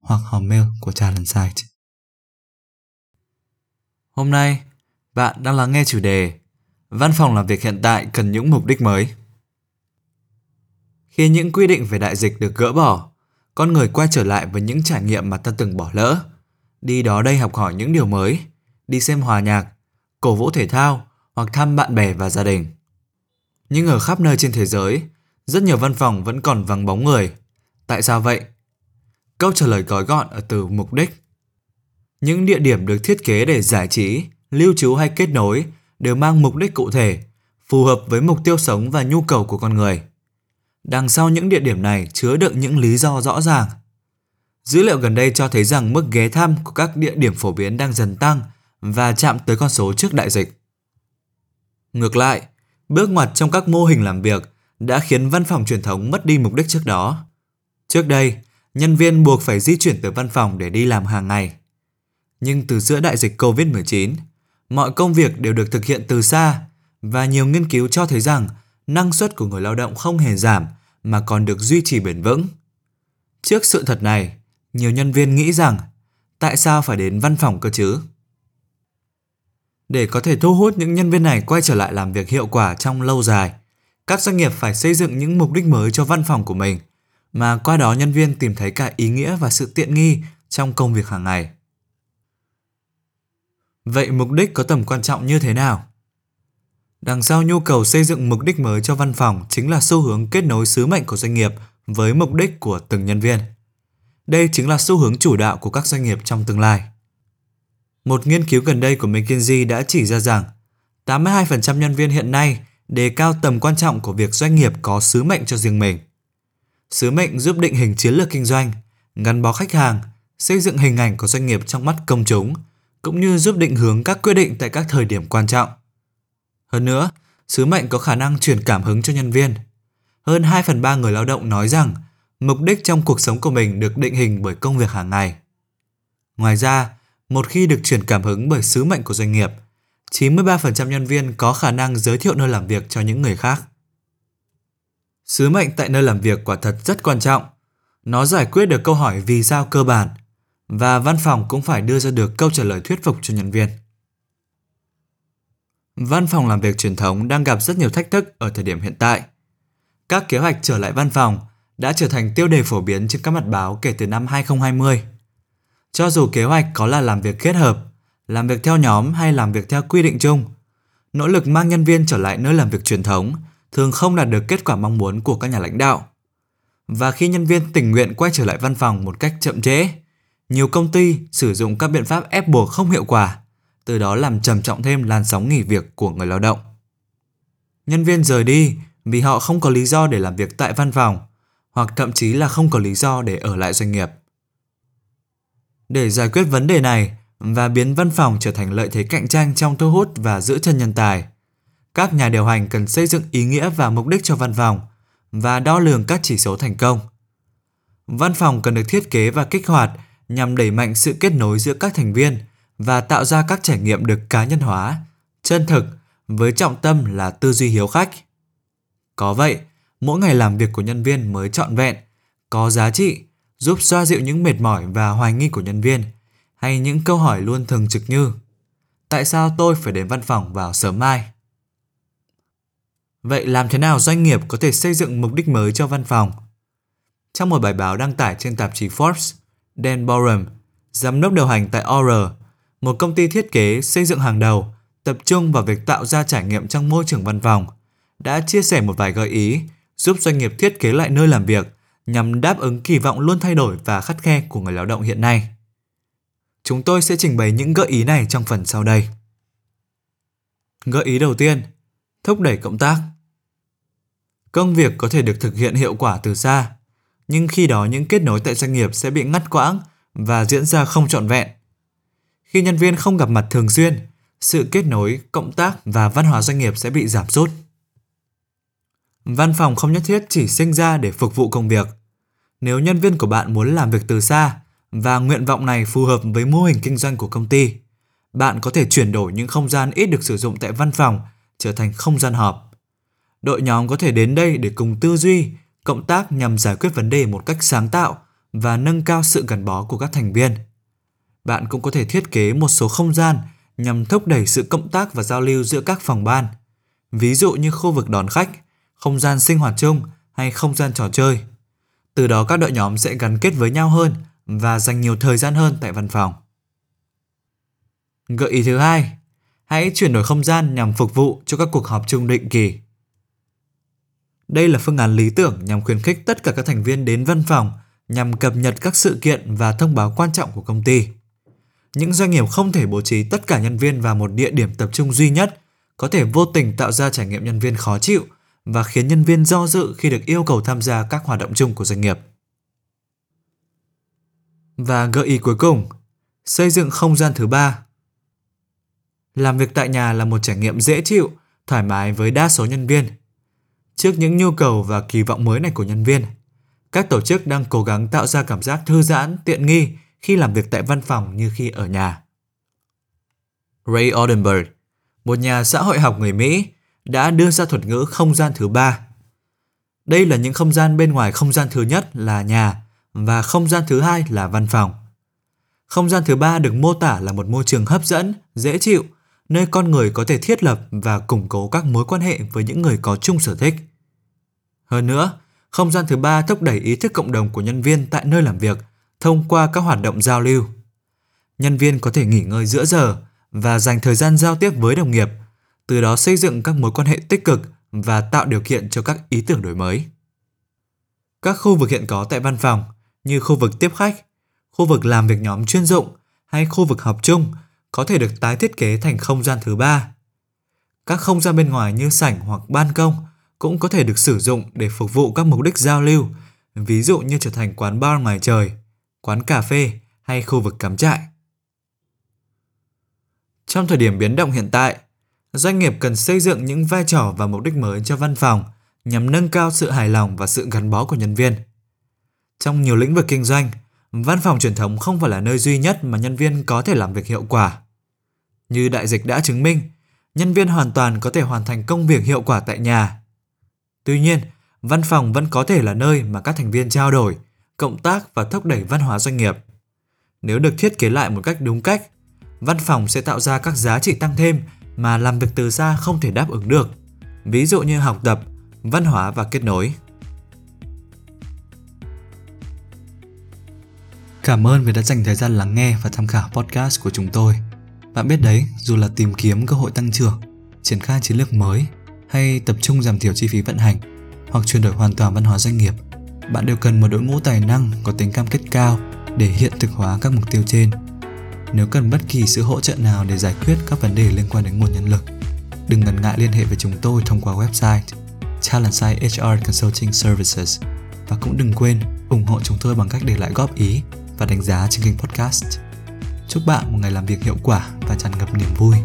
hoặc hòm mail của Talent Site. Hôm nay, bạn đang lắng nghe chủ đề Văn phòng làm việc hiện tại cần những mục đích mới. Khi những quy định về đại dịch được gỡ bỏ, con người quay trở lại với những trải nghiệm mà ta từng bỏ lỡ. Đi đó đây học hỏi những điều mới, đi xem hòa nhạc, cổ vũ thể thao hoặc thăm bạn bè và gia đình. Nhưng ở khắp nơi trên thế giới, rất nhiều văn phòng vẫn còn vắng bóng người. Tại sao vậy? Câu trả lời gói gọn ở từ mục đích. Những địa điểm được thiết kế để giải trí, lưu trú hay kết nối đều mang mục đích cụ thể, phù hợp với mục tiêu sống và nhu cầu của con người. Đằng sau những địa điểm này chứa đựng những lý do rõ ràng. Dữ liệu gần đây cho thấy rằng mức ghé thăm của các địa điểm phổ biến đang dần tăng và chạm tới con số trước đại dịch. Ngược lại, bước ngoặt trong các mô hình làm việc đã khiến văn phòng truyền thống mất đi mục đích trước đó. Trước đây, nhân viên buộc phải di chuyển tới văn phòng để đi làm hàng ngày. Nhưng từ giữa đại dịch COVID-19, mọi công việc đều được thực hiện từ xa và nhiều nghiên cứu cho thấy rằng năng suất của người lao động không hề giảm mà còn được duy trì bền vững. Trước sự thật này, nhiều nhân viên nghĩ rằng tại sao phải đến văn phòng cơ chứ? Để có thể thu hút những nhân viên này quay trở lại làm việc hiệu quả trong lâu dài, các doanh nghiệp phải xây dựng những mục đích mới cho văn phòng của mình mà qua đó nhân viên tìm thấy cả ý nghĩa và sự tiện nghi trong công việc hàng ngày. Vậy mục đích có tầm quan trọng như thế nào? Đằng sau nhu cầu xây dựng mục đích mới cho văn phòng chính là xu hướng kết nối sứ mệnh của doanh nghiệp với mục đích của từng nhân viên. Đây chính là xu hướng chủ đạo của các doanh nghiệp trong tương lai. Một nghiên cứu gần đây của McKinsey đã chỉ ra rằng 82% nhân viên hiện nay đề cao tầm quan trọng của việc doanh nghiệp có sứ mệnh cho riêng mình. Sứ mệnh giúp định hình chiến lược kinh doanh, gắn bó khách hàng, xây dựng hình ảnh của doanh nghiệp trong mắt công chúng, cũng như giúp định hướng các quyết định tại các thời điểm quan trọng. Hơn nữa, sứ mệnh có khả năng truyền cảm hứng cho nhân viên. Hơn 2 phần 3 người lao động nói rằng mục đích trong cuộc sống của mình được định hình bởi công việc hàng ngày. Ngoài ra, một khi được truyền cảm hứng bởi sứ mệnh của doanh nghiệp, 93% nhân viên có khả năng giới thiệu nơi làm việc cho những người khác. Sứ mệnh tại nơi làm việc quả thật rất quan trọng. Nó giải quyết được câu hỏi vì sao cơ bản và văn phòng cũng phải đưa ra được câu trả lời thuyết phục cho nhân viên. Văn phòng làm việc truyền thống đang gặp rất nhiều thách thức ở thời điểm hiện tại. Các kế hoạch trở lại văn phòng đã trở thành tiêu đề phổ biến trên các mặt báo kể từ năm 2020. Cho dù kế hoạch có là làm việc kết hợp, làm việc theo nhóm hay làm việc theo quy định chung, nỗ lực mang nhân viên trở lại nơi làm việc truyền thống thường không đạt được kết quả mong muốn của các nhà lãnh đạo. Và khi nhân viên tình nguyện quay trở lại văn phòng một cách chậm trễ, nhiều công ty sử dụng các biện pháp ép buộc không hiệu quả, từ đó làm trầm trọng thêm làn sóng nghỉ việc của người lao động. Nhân viên rời đi vì họ không có lý do để làm việc tại văn phòng, hoặc thậm chí là không có lý do để ở lại doanh nghiệp. Để giải quyết vấn đề này và biến văn phòng trở thành lợi thế cạnh tranh trong thu hút và giữ chân nhân tài, các nhà điều hành cần xây dựng ý nghĩa và mục đích cho văn phòng và đo lường các chỉ số thành công. Văn phòng cần được thiết kế và kích hoạt nhằm đẩy mạnh sự kết nối giữa các thành viên và tạo ra các trải nghiệm được cá nhân hóa, chân thực với trọng tâm là tư duy hiếu khách. Có vậy, mỗi ngày làm việc của nhân viên mới trọn vẹn, có giá trị, giúp xoa dịu những mệt mỏi và hoài nghi của nhân viên, hay những câu hỏi luôn thường trực như Tại sao tôi phải đến văn phòng vào sớm mai? Vậy làm thế nào doanh nghiệp có thể xây dựng mục đích mới cho văn phòng? Trong một bài báo đăng tải trên tạp chí Forbes, Dan Borum, giám đốc điều hành tại Aura, một công ty thiết kế xây dựng hàng đầu, tập trung vào việc tạo ra trải nghiệm trong môi trường văn phòng, đã chia sẻ một vài gợi ý giúp doanh nghiệp thiết kế lại nơi làm việc nhằm đáp ứng kỳ vọng luôn thay đổi và khắt khe của người lao động hiện nay. Chúng tôi sẽ trình bày những gợi ý này trong phần sau đây. Gợi ý đầu tiên, thúc đẩy cộng tác. Công việc có thể được thực hiện hiệu quả từ xa, nhưng khi đó những kết nối tại doanh nghiệp sẽ bị ngắt quãng và diễn ra không trọn vẹn. Khi nhân viên không gặp mặt thường xuyên, sự kết nối, cộng tác và văn hóa doanh nghiệp sẽ bị giảm sút. Văn phòng không nhất thiết chỉ sinh ra để phục vụ công việc. Nếu nhân viên của bạn muốn làm việc từ xa và nguyện vọng này phù hợp với mô hình kinh doanh của công ty, bạn có thể chuyển đổi những không gian ít được sử dụng tại văn phòng trở thành không gian họp. Đội nhóm có thể đến đây để cùng tư duy, cộng tác nhằm giải quyết vấn đề một cách sáng tạo và nâng cao sự gắn bó của các thành viên. Bạn cũng có thể thiết kế một số không gian nhằm thúc đẩy sự cộng tác và giao lưu giữa các phòng ban, ví dụ như khu vực đón khách, không gian sinh hoạt chung hay không gian trò chơi. Từ đó các đội nhóm sẽ gắn kết với nhau hơn và dành nhiều thời gian hơn tại văn phòng. Gợi ý thứ hai, hãy chuyển đổi không gian nhằm phục vụ cho các cuộc họp chung định kỳ. Đây là phương án lý tưởng nhằm khuyến khích tất cả các thành viên đến văn phòng nhằm cập nhật các sự kiện và thông báo quan trọng của công ty. Những doanh nghiệp không thể bố trí tất cả nhân viên vào một địa điểm tập trung duy nhất, có thể vô tình tạo ra trải nghiệm nhân viên khó chịu và khiến nhân viên do dự khi được yêu cầu tham gia các hoạt động chung của doanh nghiệp. Và gợi ý cuối cùng, xây dựng không gian thứ ba. Làm việc tại nhà là một trải nghiệm dễ chịu, thoải mái với đa số nhân viên. Trước những nhu cầu và kỳ vọng mới này của nhân viên, các tổ chức đang cố gắng tạo ra cảm giác thư giãn, tiện nghi khi làm việc tại văn phòng như khi ở nhà. Ray Oldenburg, một nhà xã hội học người Mỹ, đã đưa ra thuật ngữ không gian thứ ba. Đây là những không gian bên ngoài không gian thứ nhất là nhà và không gian thứ hai là văn phòng. Không gian thứ ba được mô tả là một môi trường hấp dẫn, dễ chịu, nơi con người có thể thiết lập và củng cố các mối quan hệ với những người có chung sở thích. Hơn nữa, không gian thứ ba thúc đẩy ý thức cộng đồng của nhân viên tại nơi làm việc thông qua các hoạt động giao lưu. Nhân viên có thể nghỉ ngơi giữa giờ và dành thời gian giao tiếp với đồng nghiệp, từ đó xây dựng các mối quan hệ tích cực và tạo điều kiện cho các ý tưởng đổi mới. Các khu vực hiện có tại văn phòng như khu vực tiếp khách, khu vực làm việc nhóm chuyên dụng hay khu vực họp chung có thể được tái thiết kế thành không gian thứ ba. Các không gian bên ngoài như sảnh hoặc ban công cũng có thể được sử dụng để phục vụ các mục đích giao lưu, ví dụ như trở thành quán bar ngoài trời, quán cà phê hay khu vực cắm trại. Trong thời điểm biến động hiện tại, doanh nghiệp cần xây dựng những vai trò và mục đích mới cho văn phòng nhằm nâng cao sự hài lòng và sự gắn bó của nhân viên. Trong nhiều lĩnh vực kinh doanh, văn phòng truyền thống không phải là nơi duy nhất mà nhân viên có thể làm việc hiệu quả. Như đại dịch đã chứng minh, nhân viên hoàn toàn có thể hoàn thành công việc hiệu quả tại nhà. Tuy nhiên, văn phòng vẫn có thể là nơi mà các thành viên trao đổi, cộng tác và thúc đẩy văn hóa doanh nghiệp. Nếu được thiết kế lại một cách đúng cách, văn phòng sẽ tạo ra các giá trị tăng thêm mà làm việc từ xa không thể đáp ứng được. Ví dụ như học tập, văn hóa và kết nối. Cảm ơn vì đã dành thời gian lắng nghe và tham khảo podcast của chúng tôi. Bạn biết đấy, dù là tìm kiếm cơ hội tăng trưởng, triển khai chiến lược mới hay tập trung giảm thiểu chi phí vận hành hoặc chuyển đổi hoàn toàn văn hóa doanh nghiệp, bạn đều cần một đội ngũ tài năng có tính cam kết cao để hiện thực hóa các mục tiêu trên. Nếu cần bất kỳ sự hỗ trợ nào để giải quyết các vấn đề liên quan đến nguồn nhân lực, đừng ngần ngại liên hệ với chúng tôi thông qua website Talentside HR Consulting Services và cũng đừng quên ủng hộ chúng tôi bằng cách để lại góp ý và đánh giá trên kênh podcast. Chúc bạn một ngày làm việc hiệu quả và tràn ngập niềm vui.